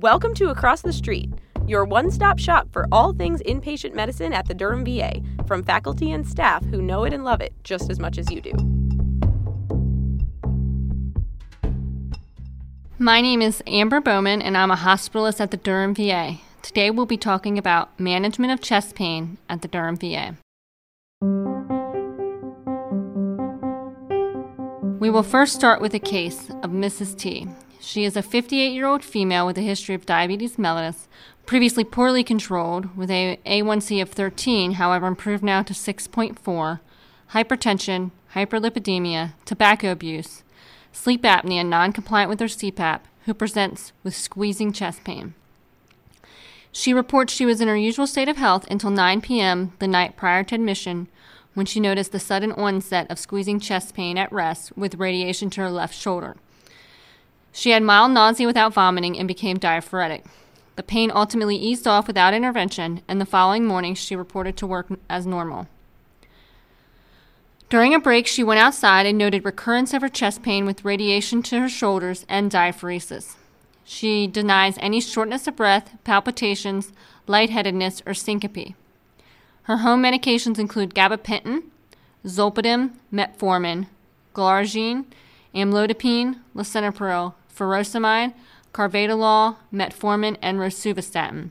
Welcome to Across the Street, your one stop shop for all things inpatient medicine at the Durham VA, from faculty and staff who know it and love it just as much as you do. My name is Amber Bowman, and I'm a hospitalist at the Durham VA. Today we'll be talking about management of chest pain at the Durham VA. We will first start with a case of Mrs. T. She is a 58 year old female with a history of diabetes mellitus, previously poorly controlled, with a A1C of 13, however, improved now to 6.4, hypertension, hyperlipidemia, tobacco abuse, sleep apnea, non compliant with her CPAP, who presents with squeezing chest pain. She reports she was in her usual state of health until 9 p.m. the night prior to admission when she noticed the sudden onset of squeezing chest pain at rest with radiation to her left shoulder. She had mild nausea without vomiting and became diaphoretic. The pain ultimately eased off without intervention, and the following morning she reported to work as normal. During a break, she went outside and noted recurrence of her chest pain with radiation to her shoulders and diaphoresis. She denies any shortness of breath, palpitations, lightheadedness, or syncope. Her home medications include gabapentin, zolpidem, metformin, glargine, amlodipine, lisinopril, furosemide, carvedilol, metformin, and rosuvastatin.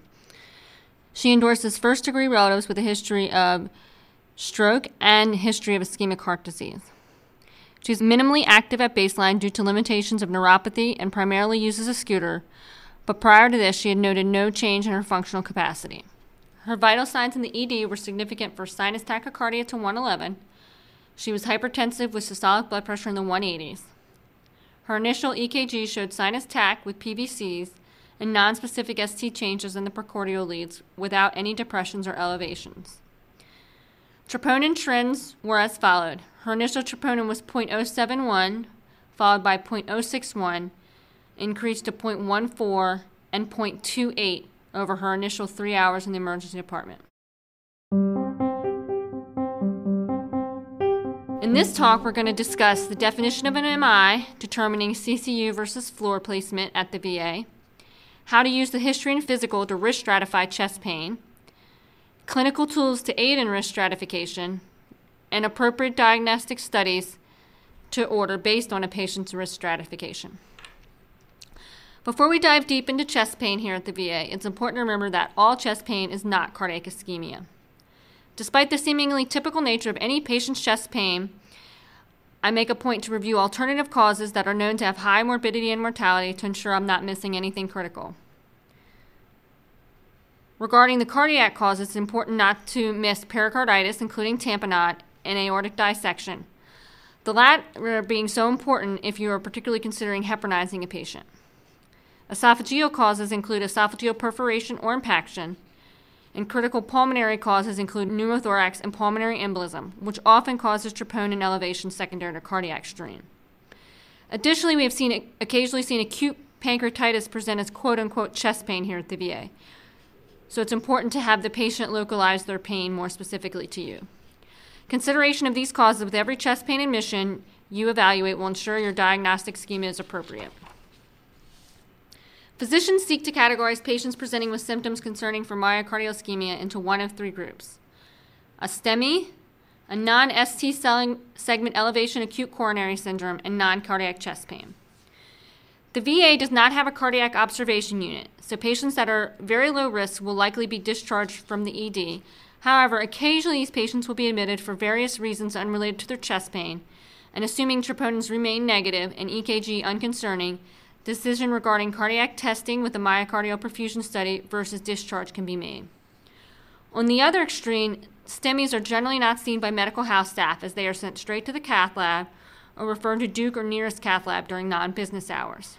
She endorses first degree relatives with a history of stroke and history of ischemic heart disease. She's minimally active at baseline due to limitations of neuropathy and primarily uses a scooter, but prior to this, she had noted no change in her functional capacity. Her vital signs in the ED were significant for sinus tachycardia to 111. She was hypertensive with systolic blood pressure in the 180s. Her initial EKG showed sinus tach with PVCs and nonspecific ST changes in the precordial leads without any depressions or elevations. Troponin trends were as followed. Her initial troponin was 0.071, followed by 0.061, increased to 0.14 and 0.28 over her initial three hours in the emergency department. In this talk, we're going to discuss the definition of an MI, determining CCU versus floor placement at the VA, how to use the history and physical to risk stratify chest pain, clinical tools to aid in risk stratification, and appropriate diagnostic studies to order based on a patient's risk stratification. Before we dive deep into chest pain here at the VA, it's important to remember that all chest pain is not cardiac ischemia. Despite the seemingly typical nature of any patient's chest pain, I make a point to review alternative causes that are known to have high morbidity and mortality to ensure I'm not missing anything critical. Regarding the cardiac causes, it's important not to miss pericarditis, including tamponade, and aortic dissection. The latter being so important if you are particularly considering heparinizing a patient. Esophageal causes include esophageal perforation or impaction, and critical pulmonary causes include pneumothorax and pulmonary embolism, which often causes troponin elevation secondary to cardiac strain. Additionally, we have seen occasionally seen acute pancreatitis present as quote unquote chest pain here at the VA. So it's important to have the patient localize their pain more specifically to you. Consideration of these causes with every chest pain admission you evaluate will ensure your diagnostic schema is appropriate. Physicians seek to categorize patients presenting with symptoms concerning for myocardial ischemia into one of three groups a STEMI, a non ST segment elevation acute coronary syndrome, and non cardiac chest pain. The VA does not have a cardiac observation unit, so patients that are very low risk will likely be discharged from the ED. However, occasionally these patients will be admitted for various reasons unrelated to their chest pain, and assuming troponins remain negative and EKG unconcerning, Decision regarding cardiac testing with a myocardial perfusion study versus discharge can be made. On the other extreme, STEMIs are generally not seen by medical house staff as they are sent straight to the cath lab or referred to Duke or nearest cath lab during non business hours.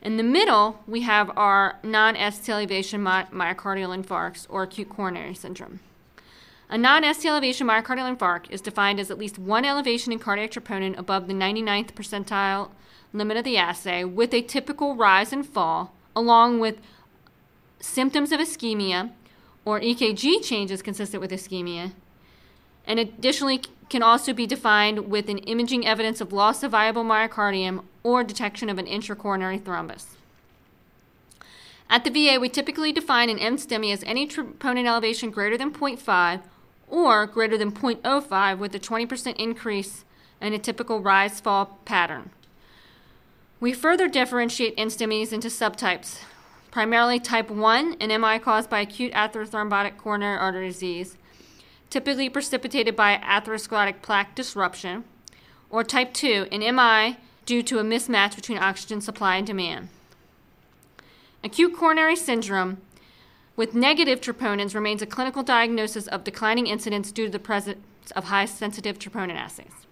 In the middle, we have our non ST elevation my- myocardial infarcts or acute coronary syndrome. A non ST elevation myocardial infarct is defined as at least one elevation in cardiac troponin above the 99th percentile limit of the assay with a typical rise and fall, along with symptoms of ischemia or EKG changes consistent with ischemia, and additionally can also be defined with an imaging evidence of loss of viable myocardium or detection of an intracoronary thrombus. At the VA, we typically define an NSTEMI as any troponin elevation greater than 0.5 or greater than 0.05 with a 20% increase in a typical rise fall pattern. We further differentiate NSTEMIs into subtypes, primarily type 1, an MI caused by acute atherothrombotic coronary artery disease, typically precipitated by atherosclerotic plaque disruption, or type 2, an MI due to a mismatch between oxygen supply and demand. Acute coronary syndrome with negative troponins remains a clinical diagnosis of declining incidence due to the presence of high sensitive troponin assays.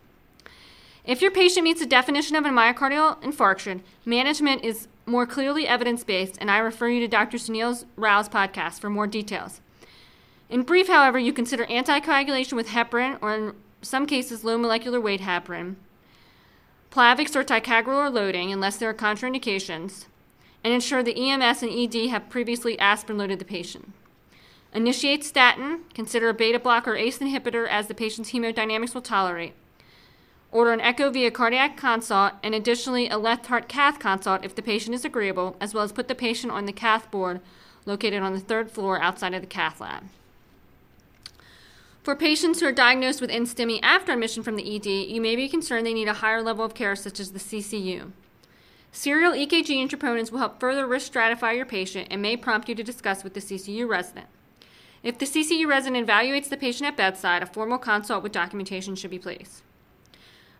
If your patient meets the definition of a myocardial infarction, management is more clearly evidence based, and I refer you to Dr. Sunil Rao's podcast for more details. In brief, however, you consider anticoagulation with heparin, or in some cases, low molecular weight heparin, Plavix or ticagrelor loading, unless there are contraindications, and ensure the EMS and ED have previously aspirin loaded the patient. Initiate statin, consider a beta blocker or ACE inhibitor as the patient's hemodynamics will tolerate order an echo via cardiac consult, and additionally a left heart cath consult if the patient is agreeable, as well as put the patient on the cath board located on the third floor outside of the cath lab. For patients who are diagnosed with NSTEMI after admission from the ED, you may be concerned they need a higher level of care, such as the CCU. Serial EKG and will help further risk stratify your patient and may prompt you to discuss with the CCU resident. If the CCU resident evaluates the patient at bedside, a formal consult with documentation should be placed.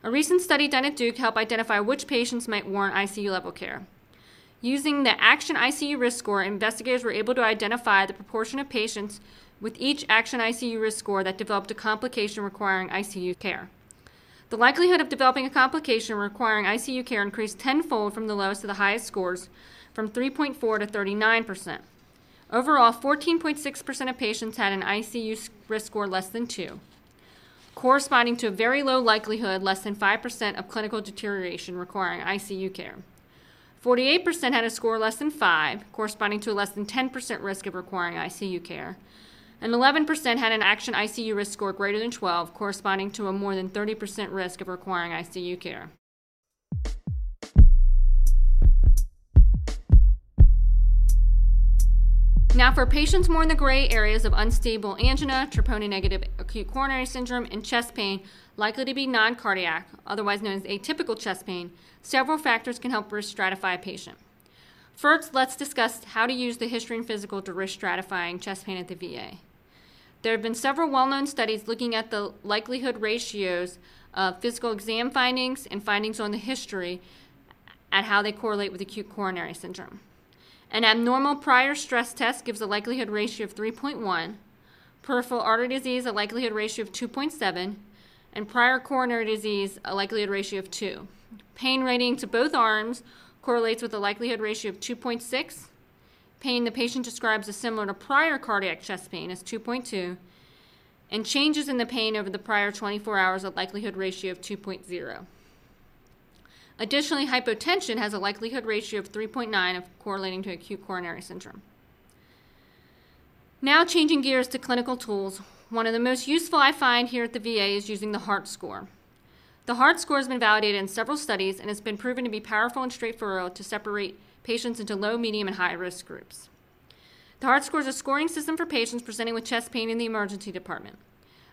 A recent study done at Duke helped identify which patients might warrant ICU level care. Using the Action ICU Risk Score, investigators were able to identify the proportion of patients with each Action ICU Risk Score that developed a complication requiring ICU care. The likelihood of developing a complication requiring ICU care increased tenfold from the lowest to the highest scores, from 3.4 to 39%. Overall, 14.6% of patients had an ICU risk score less than 2 corresponding to a very low likelihood, less than 5% of clinical deterioration requiring ICU care. 48% had a score less than 5, corresponding to a less than 10% risk of requiring ICU care. And 11% had an action ICU risk score greater than 12, corresponding to a more than 30% risk of requiring ICU care. Now, for patients more in the gray areas of unstable angina, troponin negative acute coronary syndrome, and chest pain, likely to be non cardiac, otherwise known as atypical chest pain, several factors can help risk stratify a patient. First, let's discuss how to use the history and physical to risk stratifying chest pain at the VA. There have been several well known studies looking at the likelihood ratios of physical exam findings and findings on the history at how they correlate with acute coronary syndrome. An abnormal prior stress test gives a likelihood ratio of 3.1, peripheral artery disease a likelihood ratio of 2.7, and prior coronary disease a likelihood ratio of 2. Pain rating to both arms correlates with a likelihood ratio of 2.6. Pain the patient describes as similar to prior cardiac chest pain as 2.2, and changes in the pain over the prior 24 hours a likelihood ratio of 2.0. Additionally, hypotension has a likelihood ratio of 3.9 of correlating to acute coronary syndrome. Now, changing gears to clinical tools, one of the most useful I find here at the VA is using the HEART score. The HEART score has been validated in several studies and has been proven to be powerful and straightforward to separate patients into low, medium, and high risk groups. The HEART score is a scoring system for patients presenting with chest pain in the emergency department.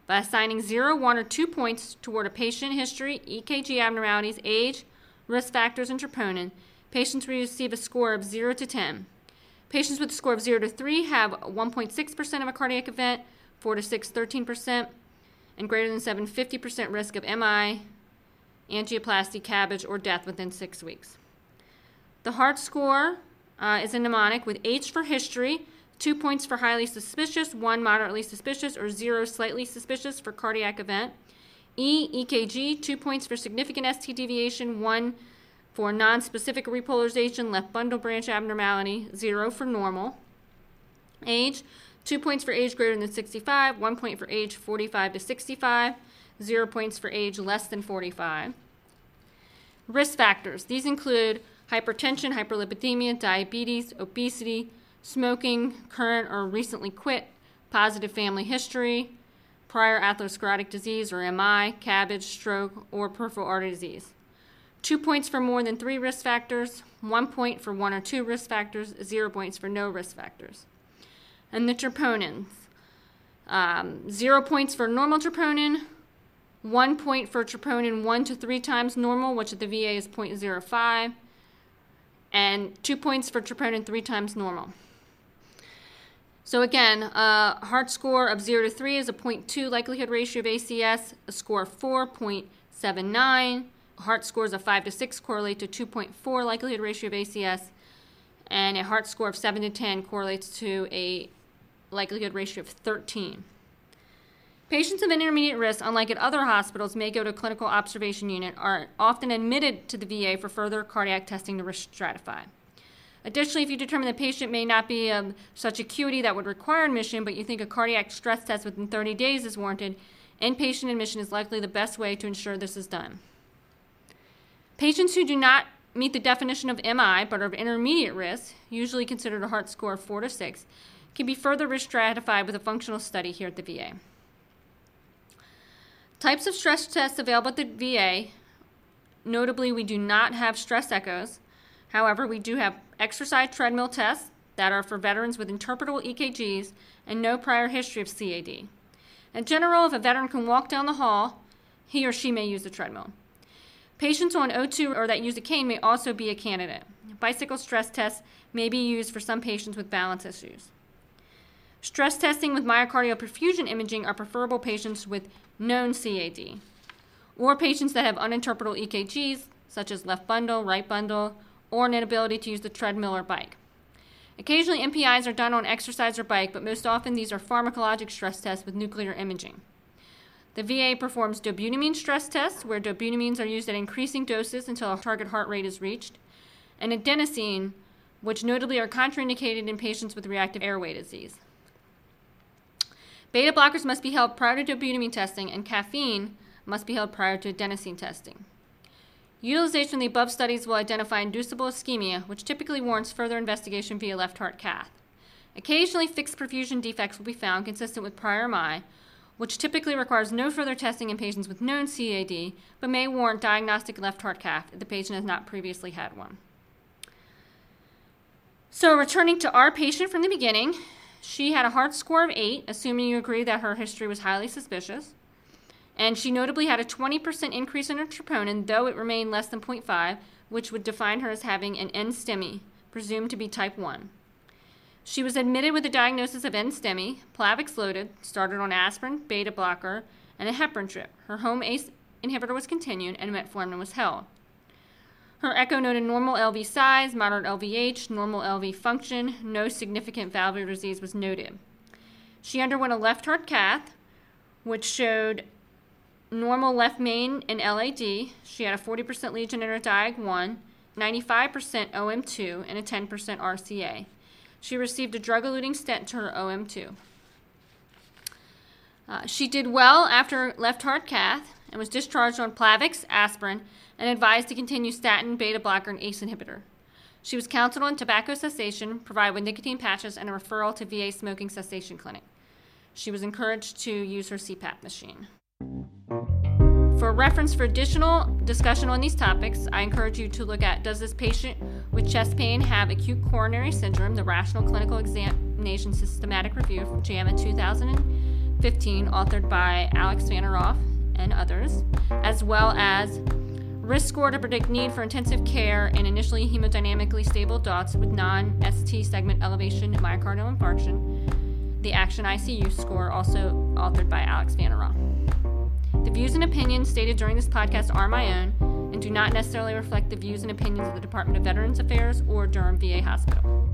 By assigning 0, 1, or 2 points toward a patient history, EKG abnormalities, age, risk factors, and troponin, patients receive a score of 0 to 10. Patients with a score of 0 to 3 have 1.6% of a cardiac event, 4 to 6, 13%, and greater than 7, 50% risk of MI, angioplasty, CABG, or death within six weeks. The heart score uh, is a mnemonic with H for history, two points for highly suspicious, one moderately suspicious, or zero slightly suspicious for cardiac event. E, EKG, two points for significant ST deviation, one for non-specific repolarization, left bundle branch abnormality, zero for normal. Age, two points for age greater than 65, one point for age 45 to 65, zero points for age less than 45. Risk factors, these include hypertension, hyperlipidemia, diabetes, obesity, smoking, current or recently quit, positive family history, prior atherosclerotic disease or MI, CABG, stroke, or peripheral artery disease. two points for more than three risk factors, one point for one or two risk factors, zero points for no risk factors. And the troponins um, zero points for normal troponin, one point for troponin one to three times normal, which at the VA is 0.05, and two points for troponin three times normal. So again, a heart score of 0 to 3 is a 0.2 likelihood ratio of ACS, a score of 4, 0.79. Heart scores of 5 to 6 correlate to 2.4 likelihood ratio of ACS, and a heart score of 7 to 10 correlates to a likelihood ratio of 13. Patients of intermediate risk, unlike at other hospitals, may go to a clinical observation unit, are often admitted to the VA for further cardiac testing to risk stratify. Additionally, if you determine the patient may not be of such acuity that would require admission, but you think a cardiac stress test within 30 days is warranted, inpatient admission is likely the best way to ensure this is done. Patients who do not meet the definition of MI but are of intermediate risk, usually considered a heart score of 4 to 6, can be further risk stratified with a functional study here at the VA. Types of stress tests available at the VA notably, we do not have stress echoes. However, we do have exercise treadmill tests that are for veterans with interpretable EKGs and no prior history of CAD. In general, if a veteran can walk down the hall, he or she may use the treadmill. Patients on O2 or that use a cane may also be a candidate. Bicycle stress tests may be used for some patients with balance issues. Stress testing with myocardial perfusion imaging are preferable patients with known CAD, or patients that have uninterpretable EKGs, such as left bundle, right bundle, or an inability to use the treadmill or bike. Occasionally, MPIs are done on exercise or bike, but most often these are pharmacologic stress tests with nuclear imaging. The VA performs dobutamine stress tests, where dobutamines are used at increasing doses until a target heart rate is reached, and adenosine, which notably are contraindicated in patients with reactive airway disease. Beta blockers must be held prior to dobutamine testing, and caffeine must be held prior to adenosine testing. Utilization of the above studies will identify inducible ischemia, which typically warrants further investigation via left heart cath. Occasionally, fixed perfusion defects will be found consistent with prior MI, which typically requires no further testing in patients with known CAD, but may warrant diagnostic left heart cath if the patient has not previously had one. So, returning to our patient from the beginning, she had a heart score of 8, assuming you agree that her history was highly suspicious. And she notably had a 20% increase in her troponin, though it remained less than 0.5, which would define her as having an NSTEMI, presumed to be type 1. She was admitted with a diagnosis of NSTEMI, Plavix loaded, started on aspirin, beta blocker, and a heparin drip. Her home ACE inhibitor was continued, and metformin was held. Her echo noted normal LV size, moderate LVH, normal LV function, no significant valvular disease was noted. She underwent a left heart cath, which showed normal left main and LAD. She had a 40% lesion in her diag 1, 95% OM2, and a 10% RCA. She received a drug eluting stent to her OM2. Uh, she did well after left heart cath and was discharged on Plavix, aspirin, and advised to continue statin, beta blocker, and ACE inhibitor. She was counseled on tobacco cessation, provided with nicotine patches, and a referral to VA smoking cessation clinic. She was encouraged to use her CPAP machine. For reference for additional discussion on these topics, I encourage you to look at Does this patient with chest pain have acute coronary syndrome? The Rational Clinical Examination Systematic Review from JAMA 2015, authored by Alex Fanaroff and others, as well as Risk score to predict need for intensive care in initially hemodynamically stable adults with non ST segment elevation myocardial infarction. The Action ICU score, also authored by Alex Fanaroff. The views and opinions stated during this podcast are my own and do not necessarily reflect the views and opinions of the Department of Veterans Affairs or Durham VA Hospital.